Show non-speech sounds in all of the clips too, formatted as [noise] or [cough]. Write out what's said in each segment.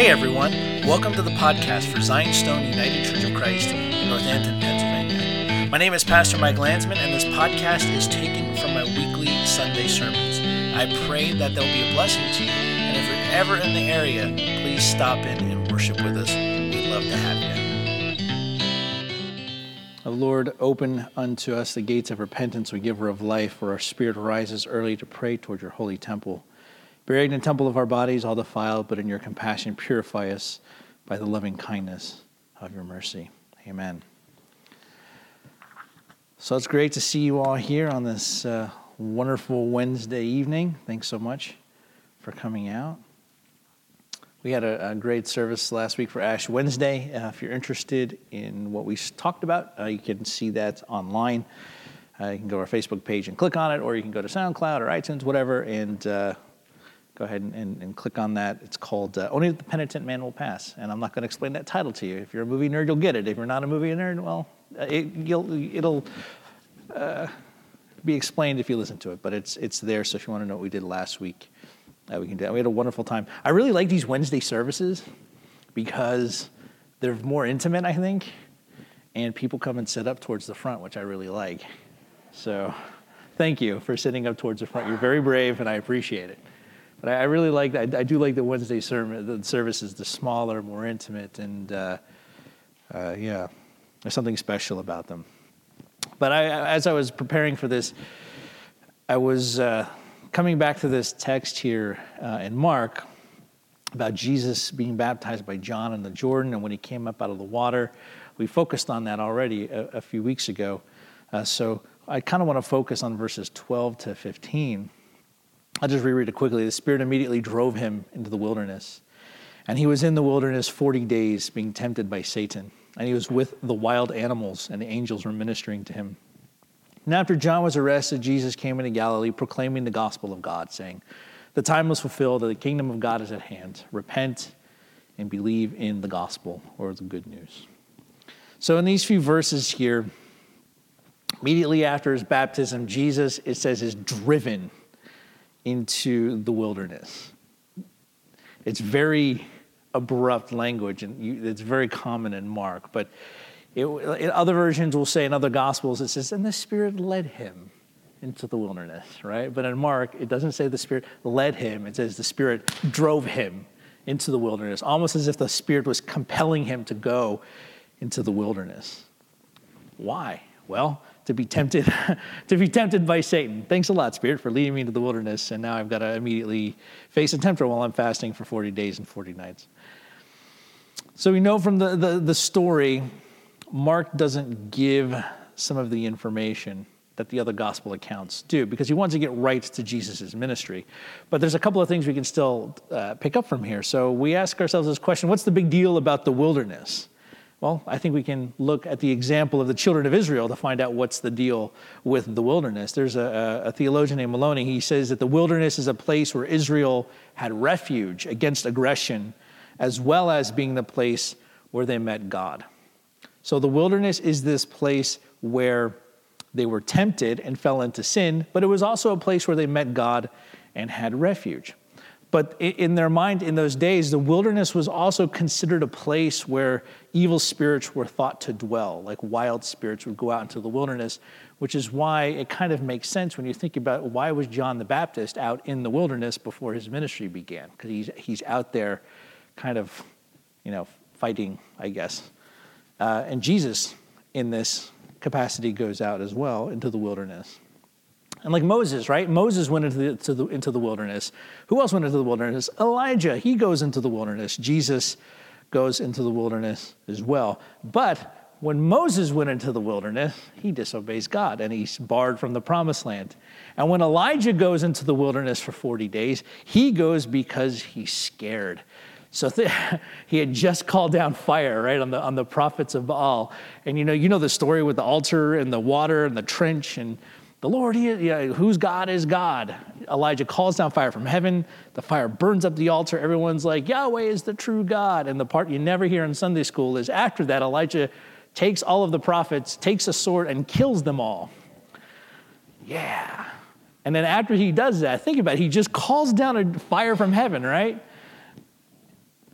Hey everyone, welcome to the podcast for Zion Stone United Church of Christ in Northampton, Pennsylvania. My name is Pastor Mike Landsman, and this podcast is taken from my weekly Sunday sermons. I pray that they'll be a blessing to you, and if you're ever in the area, please stop in and worship with us. We'd love to have you. O Lord, open unto us the gates of repentance, O giver of life, for our spirit rises early to pray toward your holy temple. Buried in the temple of our bodies, all defiled, but in your compassion purify us by the loving kindness of your mercy. Amen. So it's great to see you all here on this uh, wonderful Wednesday evening. Thanks so much for coming out. We had a, a great service last week for Ash Wednesday. Uh, if you're interested in what we talked about, uh, you can see that online. Uh, you can go to our Facebook page and click on it, or you can go to SoundCloud or iTunes, whatever, and uh, go ahead and, and, and, click on that. It's called uh, Only the Penitent Man Will Pass. And I'm not going to explain that title to you. If you're a movie nerd, you'll get it. If you're not a movie nerd, well, uh, it, will uh, be explained if you listen to it. But it's, it's there, so if you want to know what we did last week, uh, we can do that. We had a wonderful time. I really like these Wednesday services because they're more intimate, I think, and people come and sit up towards the front, which I really like. So thank you for sitting up towards the front. You're very brave, and I appreciate it. But I, I really like. I, I, do like the Wednesday sermon, the services, the smaller, more intimate, and uh, uh, yeah, there's something special about them. But I, as I was preparing for this, I was uh, coming back to this text here uh, in Mark about Jesus being baptized by John in the Jordan, and when he came up out of the water, we focused on that already a, a few weeks ago. Uh, so I kind of want to focus on verses 12 to 15 I'll just reread it quickly. The Spirit immediately drove him into the wilderness. And he was in the wilderness 40 days, being tempted by Satan. And he was with the wild animals, and the angels were ministering to him. And after John was arrested, Jesus came into Galilee, proclaiming the gospel of God, saying, The time was fulfilled, and the kingdom of God is at hand. Repent and believe in the gospel, or the good news. So, in these few verses here, immediately after his baptism, Jesus, it says, is driven into the wilderness. It's very abrupt language, and you, it's very common in Mark. But it, in other versions will say, in other gospels, it says, and the Spirit led him into the wilderness, right? But in Mark, it doesn't say the Spirit led him, it says the Spirit drove him into the wilderness, almost as if the Spirit was compelling him to go into the wilderness. Why? Well, to be tempted [laughs] to be tempted by Satan. Thanks a lot, Spirit, for leading me into the wilderness, and now I've got to immediately face a tempter while I'm fasting for 40 days and 40 nights. So we know from the, the, the story, Mark doesn't give some of the information that the other gospel accounts do because he wants to get right to Jesus' ministry. But there's a couple of things we can still uh, pick up from here. So we ask ourselves this question what's the big deal about the wilderness? Well, I think we can look at the example of the children of Israel to find out what's the deal with the wilderness. There's a, a, theologian named Moloney. He says that the wilderness is a place where Israel had refuge against aggression, as well as being the place where they met God. So the wilderness is this place where they were tempted and fell into sin, but it was also a place where they met God and had refuge. But in their mind, in those days, the wilderness was also considered a place where evil spirits were thought to dwell, like wild spirits would go out into the wilderness, which is why it kind of makes sense when you think about why was John the Baptist out in the wilderness before his ministry began? Because he's, he's out there kind of, you know, fighting, I guess. Uh, and Jesus, in this capacity, goes out as well into the wilderness. And like Moses, right? Moses went into the, the, into the wilderness. Who else went into the wilderness? Elijah. He goes into the wilderness. Jesus goes into the wilderness as well. But when Moses went into the wilderness, he disobeys God and he's barred from the promised land. And when Elijah goes into the wilderness for 40 days, he goes because he's scared. So th- [laughs] he had just called down fire, right, on the, on the prophets of Baal. And you know, you know the story with the altar and the water and the trench and the Lord, he, whose God is God? Elijah calls down fire from heaven. The fire burns up the altar. Everyone's like, Yahweh is the true God. And the part you never hear in Sunday school is after that, Elijah takes all of the prophets, takes a sword, and kills them all. Yeah. And then after he does that, think about it, he just calls down a fire from heaven, right?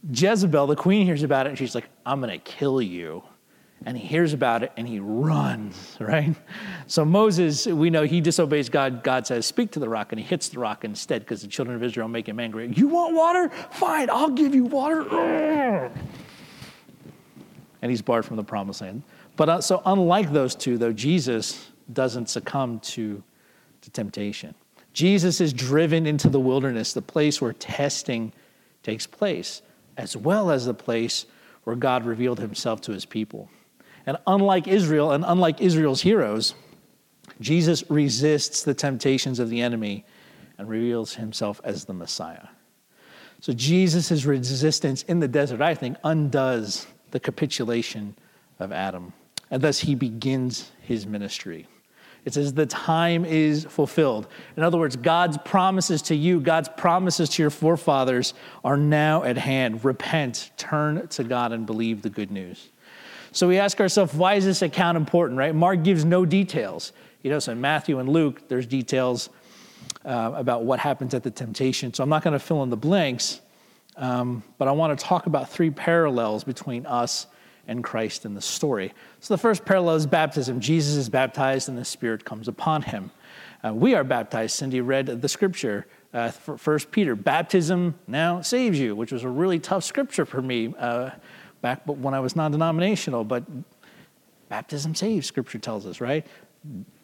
Jezebel, the queen, hears about it and she's like, I'm going to kill you. And he hears about it and he runs, [laughs] right? So Moses, we know he disobeys God. God says, Speak to the rock, and he hits the rock instead because the children of Israel make him angry. You want water? Fine, I'll give you water. [laughs] And he's barred from the promised land. But uh, so, unlike those two, though, Jesus doesn't succumb to, to temptation. Jesus is driven into the wilderness, the place where testing takes place, as well as the place where God revealed himself to his people. And unlike Israel and unlike Israel's heroes, Jesus resists the temptations of the enemy and reveals himself as the Messiah. So Jesus' resistance in the desert, I think, undoes the capitulation of Adam. And thus he begins his ministry. It says the time is fulfilled. In other words, God's promises to you, God's promises to your forefathers are now at hand. Repent, turn to God, and believe the good news. So we ask ourselves, why is this account important, right? Mark gives no details. You know, so in Matthew and Luke, there's details uh, about what happens at the temptation. So I'm not going to fill in the blanks, um, but I want to talk about three parallels between us and Christ in the story. So the first parallel is baptism. Jesus is baptized and the Spirit comes upon him. Uh, we are baptized. Cindy read the scripture, uh, First Peter. Baptism now saves you, which was a really tough scripture for me uh, back when I was non-denominational. But baptism saves, Scripture tells us, right?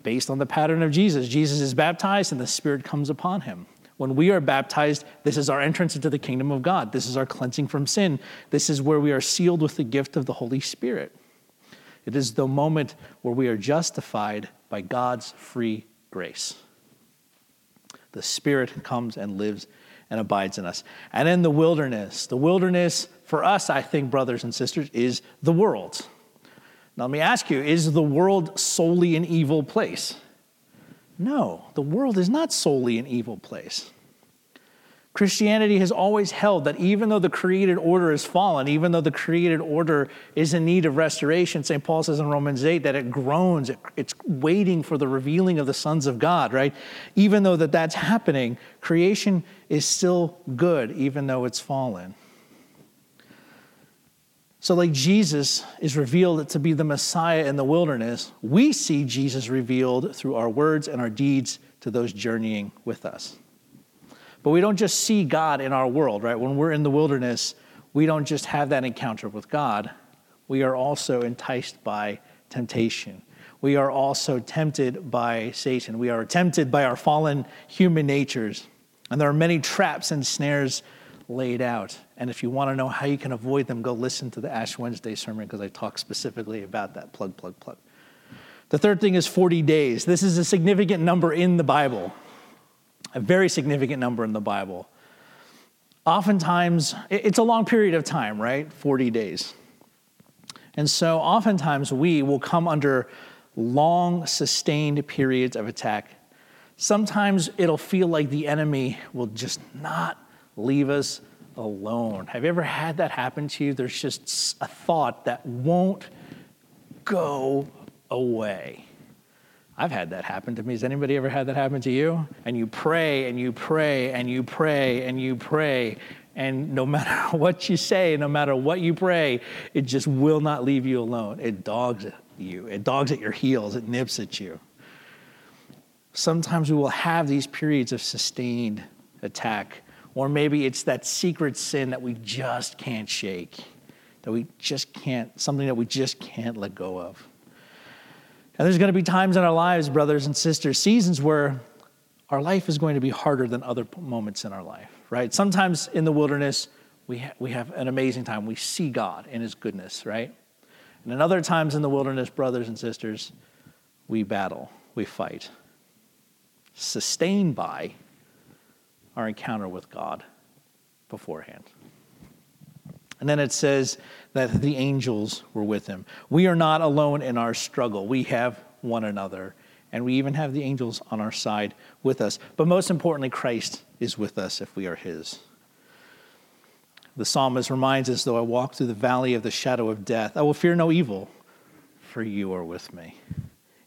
Based on the pattern of Jesus, Jesus is baptized and the Spirit comes upon him. When we are baptized, this is our entrance into the kingdom of God. This is our cleansing from sin. This is where we are sealed with the gift of the Holy Spirit. It is the moment where we are justified by God's free grace. The Spirit comes and lives and abides in us. And in the wilderness, the wilderness for us, I think, brothers and sisters, is the world. Now, let me ask you is the world solely an evil place? No, the world is not solely an evil place. Christianity has always held that even though the created order is fallen, even though the created order is in need of restoration, St. Paul says in Romans 8 that it groans, it, it's waiting for the revealing of the sons of God, right? Even though that that's happening, creation is still good, even though it's fallen. So, like Jesus is revealed to be the Messiah in the wilderness, we see Jesus revealed through our words and our deeds to those journeying with us. But we don't just see God in our world, right? When we're in the wilderness, we don't just have that encounter with God. We are also enticed by temptation. We are also tempted by Satan. We are tempted by our fallen human natures. And there are many traps and snares laid out. And if you want to know how you can avoid them, go listen to the Ash Wednesday sermon because I talk specifically about that. Plug, plug, plug. The third thing is 40 days. This is a significant number in the Bible, a very significant number in the Bible. Oftentimes, it's a long period of time, right? 40 days. And so, oftentimes, we will come under long, sustained periods of attack. Sometimes it'll feel like the enemy will just not leave us alone. Have you ever had that happen to you? There's just a thought that won't go away. I've had that happen to me. Has anybody ever had that happen to you? And you pray and you pray and you pray and you pray, and no [laughs] matter what you say, no matter what you pray, it just will not leave you alone. It dogs at you, it dogs at your heels, it nips at you. Sometimes we will have these periods of sustained attack or maybe it's that secret sin that we just can't shake, that we just can't, something that we just can't let go of. And there's going to be times in our lives, brothers and sisters, seasons where our life is going to be harder than other moments in our life, right? Sometimes in the wilderness, we, ha- we have an amazing time. We see God in His goodness, right? And in other times in the wilderness, brothers and sisters, we battle, we fight, sustained by our encounter with God beforehand. And then it says that the angels were with him. We are not alone in our struggle. We have one another, and we even have the angels on our side with us. But most importantly, Christ is with us if we are his. The psalmist reminds us, though I walk through the valley of the shadow of death, I will fear no evil, for you are with me.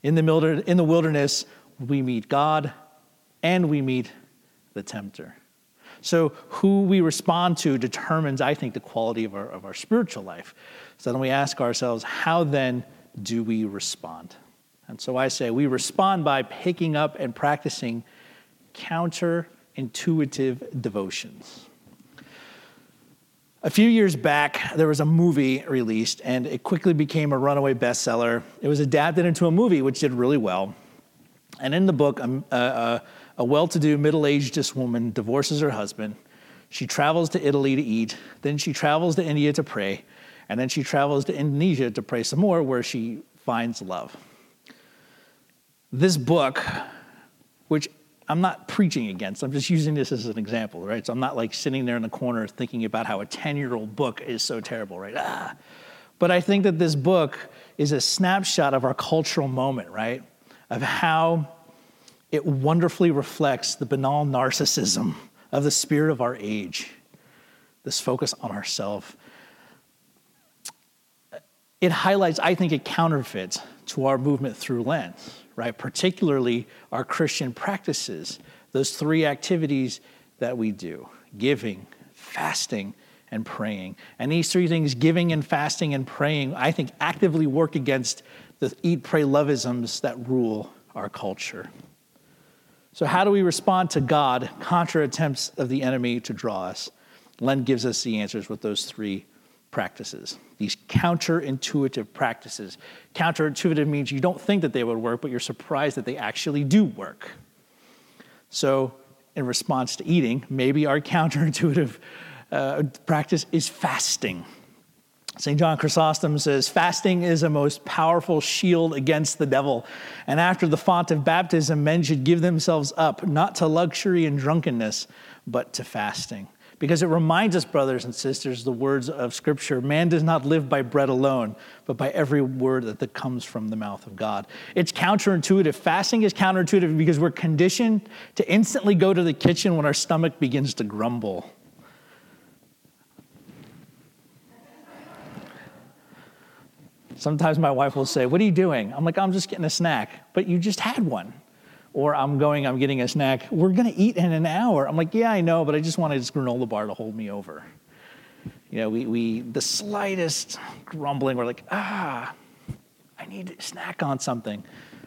In the, wilderness, we meet God and we meet the tempter. So, who we respond to determines, I think, the quality of our, of our spiritual life. So then we ask ourselves, how then do we respond? And so I say we respond by picking up and practicing counterintuitive devotions. A few years back, there was a movie released, and it quickly became a runaway bestseller. It was adapted into a movie, which did really well. And in the book, a, a, a well to do, middle aged woman divorces her husband. She travels to Italy to eat. Then she travels to India to pray. And then she travels to Indonesia to pray some more, where she finds love. This book, which I'm not preaching against, I'm just using this as an example, right? So I'm not like sitting there in the corner thinking about how a 10 year old book is so terrible, right? Ah. But I think that this book is a snapshot of our cultural moment, right? Of how it wonderfully reflects the banal narcissism of the spirit of our age, this focus on ourselves. It highlights, I think, it counterfeits to our movement through Lent, right? Particularly our Christian practices, those three activities that we do giving, fasting, and praying. And these three things, giving and fasting and praying, I think actively work against the eat, pray, loveisms that rule our culture. So, how do we respond to God, contra attempts of the enemy to draw us? Lent gives us the answers with those three practices, these counterintuitive practices. Counterintuitive means you don't think that they would work, but you're surprised that they actually do work. So, in response to eating, maybe our counterintuitive uh, practice is fasting. St. John Chrysostom says, fasting is a most powerful shield against the devil. And after the font of baptism, men should give themselves up, not to luxury and drunkenness, but to fasting. Because it reminds us, brothers and sisters, the words of Scripture man does not live by bread alone, but by every word that comes from the mouth of God. It's counterintuitive. Fasting is counterintuitive because we're conditioned to instantly go to the kitchen when our stomach begins to grumble. Sometimes my wife will say, What are you doing? I'm like, I'm just getting a snack. But you just had one. Or I'm going, I'm getting a snack. We're going to eat in an hour. I'm like, Yeah, I know, but I just wanted this granola bar to hold me over. You know, we, we the slightest grumbling, we're like, Ah, I need to snack on something.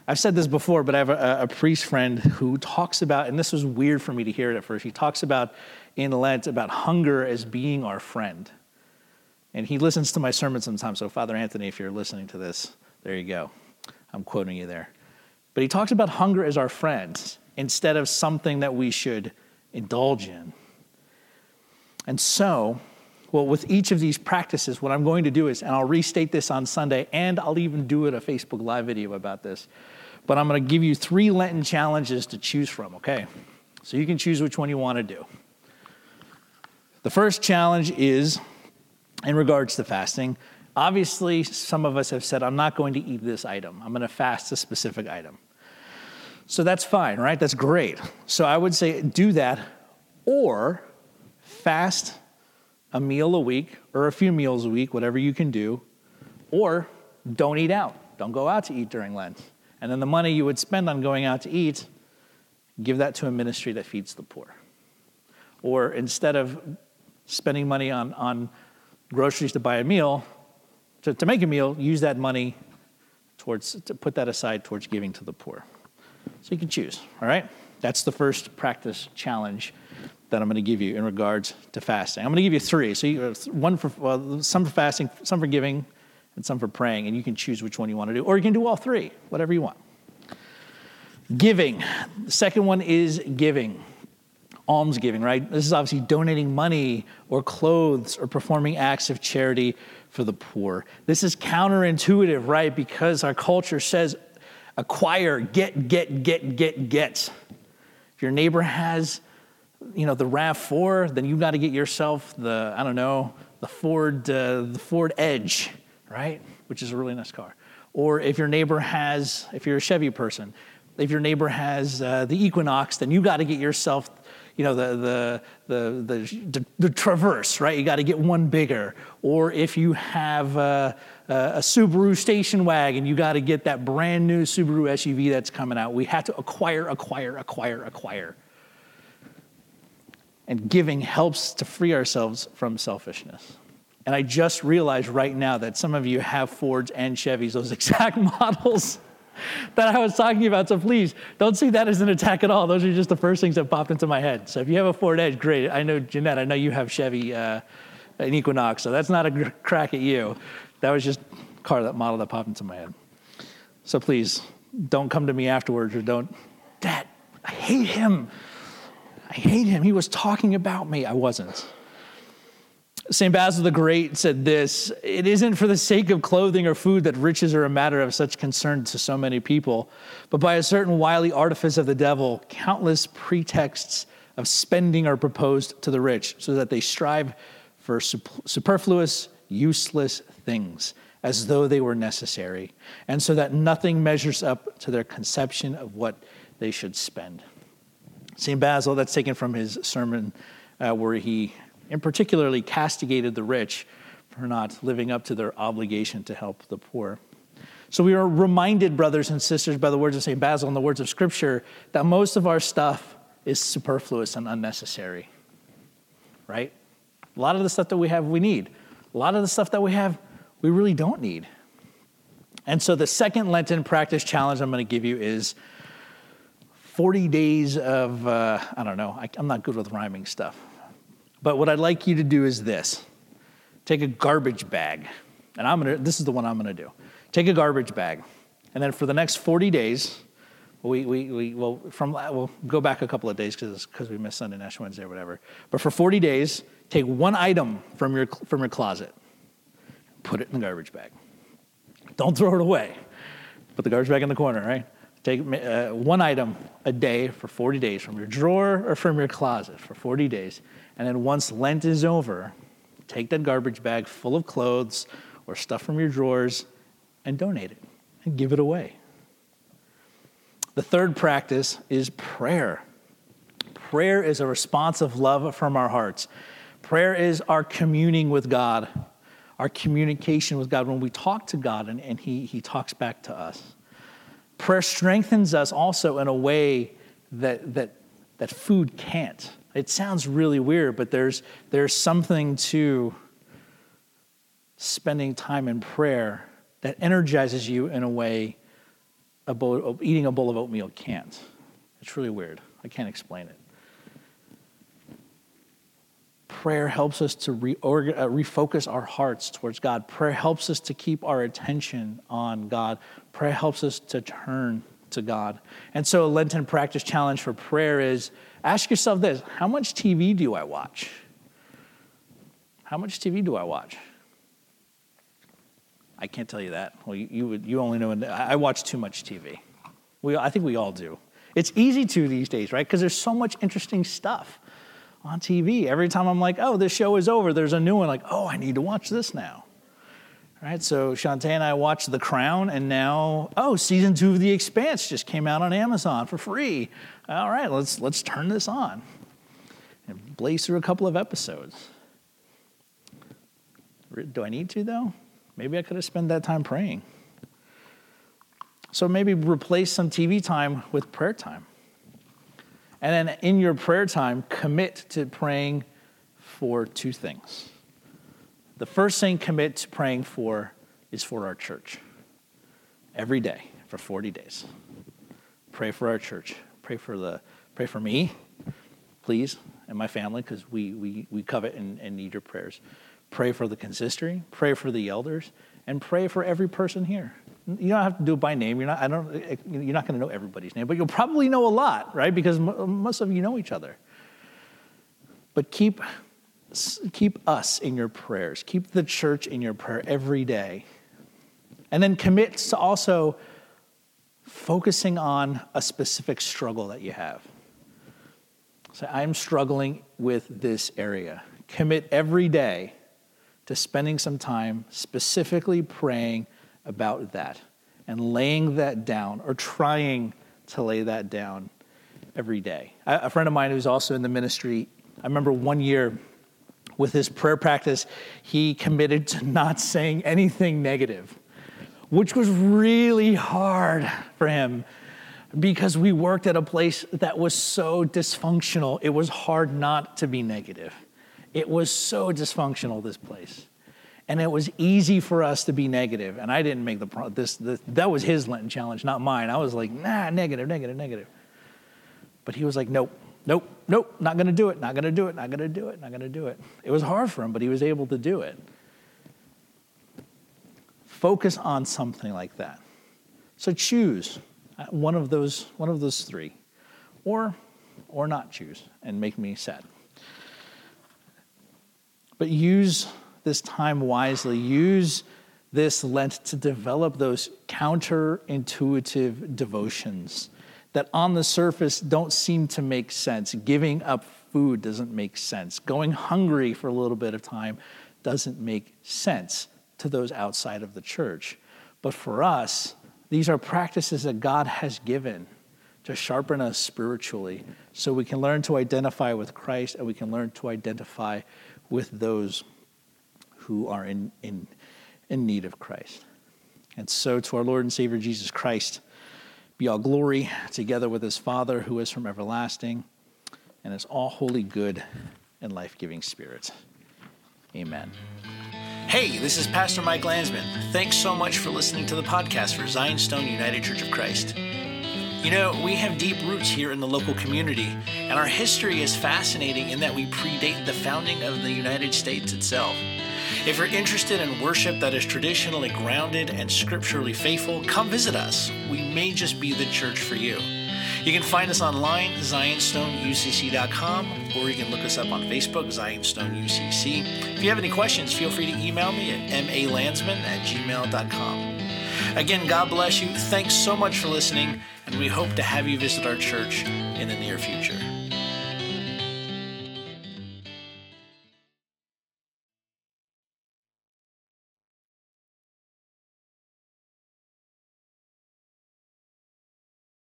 I've said this before, but I have a, a, priest friend who talks about, and this was weird for me to hear it at first. He talks about in Lent about hunger as being our friend. And he listens to my sermon sometimes. So, Father Anthony, if you're listening to this, there you go. I'm quoting you there. But he talks about hunger as our friend instead of something that we should indulge in. And so, well, with each of these practices, what I'm going to do is, and I'll restate this on Sunday, and I'll even do it a Facebook Live video about this. But I'm going to give you three Lenten challenges to choose from, okay? So you can choose which one you want to do. The first challenge is in regards to fasting, obviously, some of us have said, I'm not going to eat this item. I'm going to fast a specific item. So that's fine, right? That's great. So I would say do that or fast a meal a week or a few meals a week, whatever you can do, or don't eat out. Don't go out to eat during Lent. And then the money you would spend on going out to eat, give that to a ministry that feeds the poor. Or instead of spending money on, on groceries to buy a meal, to, to make a meal, use that money towards, to put that aside towards giving to the poor. So you can choose, all right? That's the first practice challenge that I'm going to give you in regards to fasting. I'm going to give you three. So you, uh, one for well, some for fasting, some for giving, and some for praying, and you can choose which one you want to do, or you can do all three, whatever you want. Giving. The second one is giving almsgiving, right? This is obviously donating money or clothes or performing acts of charity for the poor. This is counterintuitive, right? Because our culture says acquire, get, get, get, get, get. If your neighbor has, you know, the RAV4, then you've got to get yourself the, I don't know, the Ford, uh, the Ford Edge, right? Which is a really nice car. Or if your neighbor has, if you're a Chevy person, if your neighbor has uh, the Equinox, then you got to get yourself you know, the, the, the, the, the Traverse, right? You got to get one bigger. Or if you have a, a Subaru station wagon, you got to get that brand new Subaru SUV that's coming out. We have to acquire, acquire, acquire, acquire. And giving helps to free ourselves from selfishness. And I just realized right now that some of you have Fords and Chevys, those [laughs] exact models that I was talking about. So please don't see that as an attack at all. Those are just the first things that popped into my head. So if you have a Ford Edge, great. I know, Jeanette, I know you have Chevy, uh, an Equinox, so that's not a crack at you. That was just car, that model that popped into my head. So please don't come to me afterwards or don't, Dad, I hate him. I hate him. He was talking about me. I wasn't. St. Basil the Great said this It isn't for the sake of clothing or food that riches are a matter of such concern to so many people, but by a certain wily artifice of the devil, countless pretexts of spending are proposed to the rich, so that they strive for superfluous, useless things as though they were necessary, and so that nothing measures up to their conception of what they should spend. St. Basil, that's taken from his sermon uh, where he and particularly castigated the rich for not living up to their obligation to help the poor. So we are reminded, brothers and sisters, by the words of St. Basil and the words of Scripture, that most of our stuff is superfluous and unnecessary. Right? A lot of the stuff that we have, we need. A lot of the stuff that we have, we really don't need. And so the second Lenten practice challenge I'm going to give you is 40 days of, uh, I don't know, I, I'm not good with rhyming stuff. But what I'd like you to do is this take a garbage bag, and I'm gonna, this is the one I'm gonna do. Take a garbage bag, and then for the next 40 days, we, we, we well, from, we'll go back a couple of days because we missed Sunday, Nash Wednesday, or whatever. But for 40 days, take one item from your, from your closet, put it in the garbage bag. Don't throw it away. Put the garbage bag in the corner, right? Take uh, one item a day for 40 days from your drawer or from your closet for 40 days. And then once Lent is over, take that garbage bag full of clothes or stuff from your drawers and donate it and give it away. The third practice is prayer. Prayer is a response of love from our hearts. Prayer is our communing with God, our communication with God when we talk to God and, and he, he talks back to us. Prayer strengthens us also in a way that, that, that food can't. It sounds really weird, but there's, there's something to spending time in prayer that energizes you in a way a bowl, eating a bowl of oatmeal can't. It's really weird. I can't explain it. Prayer helps us to reorgan, uh, refocus our hearts towards God. Prayer helps us to keep our attention on God. Prayer helps us to turn to God. And so, a Lenten practice challenge for prayer is Ask yourself this how much TV do I watch? How much TV do I watch? I can't tell you that. Well, you, you, would, you only know, I watch too much TV. We, I think we all do. It's easy to these days, right? Because there's so much interesting stuff on TV. Every time I'm like, oh, this show is over, there's a new one, like, oh, I need to watch this now. Right, so Shantae and I watched The Crown, and now, oh, season two of The Expanse just came out on Amazon for free. All right, let's let's turn this on and blaze through a couple of episodes. Do I need to though? Maybe I could have spent that time praying. So maybe replace some TV time with prayer time. And then in your prayer time, commit to praying for two things. The first thing commit to praying for is for our church. Every day for 40 days. Pray for our church. Pray for the pray for me, please, and my family, because we, we, we covet and, and need your prayers. Pray for the consistory, pray for the elders, and pray for every person here. You don't have to do it by name. You're not, I don't, eh, you're not going to know everybody's name, but you'll probably know a lot, right? Because most of you know each other. But keep keep us in your prayers. Keep the church in your prayer every day. And then commit to also focusing on a specific struggle that you have. Say, I'm struggling with this area. Commit every day to spending some time specifically praying about that and laying that down or trying to lay that down every day. A friend of mine who's also in the ministry, I remember one year with his prayer practice, he committed to not saying anything negative, which was really hard for him. because we worked at a place that was so dysfunctional. It was hard not to be negative. It was so dysfunctional, this place. And it was easy for us to be negative. And I didn't make the pro- this, this that was his Lenten challenge, not mine. I was like, nah, negative, negative, negative. But he was like, nope, nope, nope, not gonna do it, not gonna do it, not gonna do it, not gonna do it. It was hard for him, but he was able to do it. Focus on something like that. So choose uh, one of those, one of those three, or, or not choose and make me sad. But use this time wisely. Use this Lent to develop those counterintuitive devotions that on the surface don't seem to make sense. Giving up food doesn't make sense. Going hungry for a little bit of time doesn't make sense to those outside of the church. But for us, these are practices that God has given to sharpen us spiritually so we can learn to identify with Christ and we can learn to identify with those who are in, in, in need of Christ. And so, to our Lord and Savior Jesus Christ, be all glory together with his Father who is from everlasting and is all holy, good, and life giving spirit. Amen. Hey, this is Pastor Mike Landsman. Thanks so much for listening to the podcast for Zion Stone United Church of Christ. You know, we have deep roots here in the local community, and our history is fascinating in that we predate the founding of the United States itself. If you're interested in worship that is traditionally grounded and scripturally faithful, come visit us. We may just be the church for you. You can find us online, zionstoneucc.com, or you can look us up on Facebook, ZionStoneUCC. If you have any questions, feel free to email me at malandsman at gmail.com. Again, God bless you. Thanks so much for listening, and we hope to have you visit our church in the near future.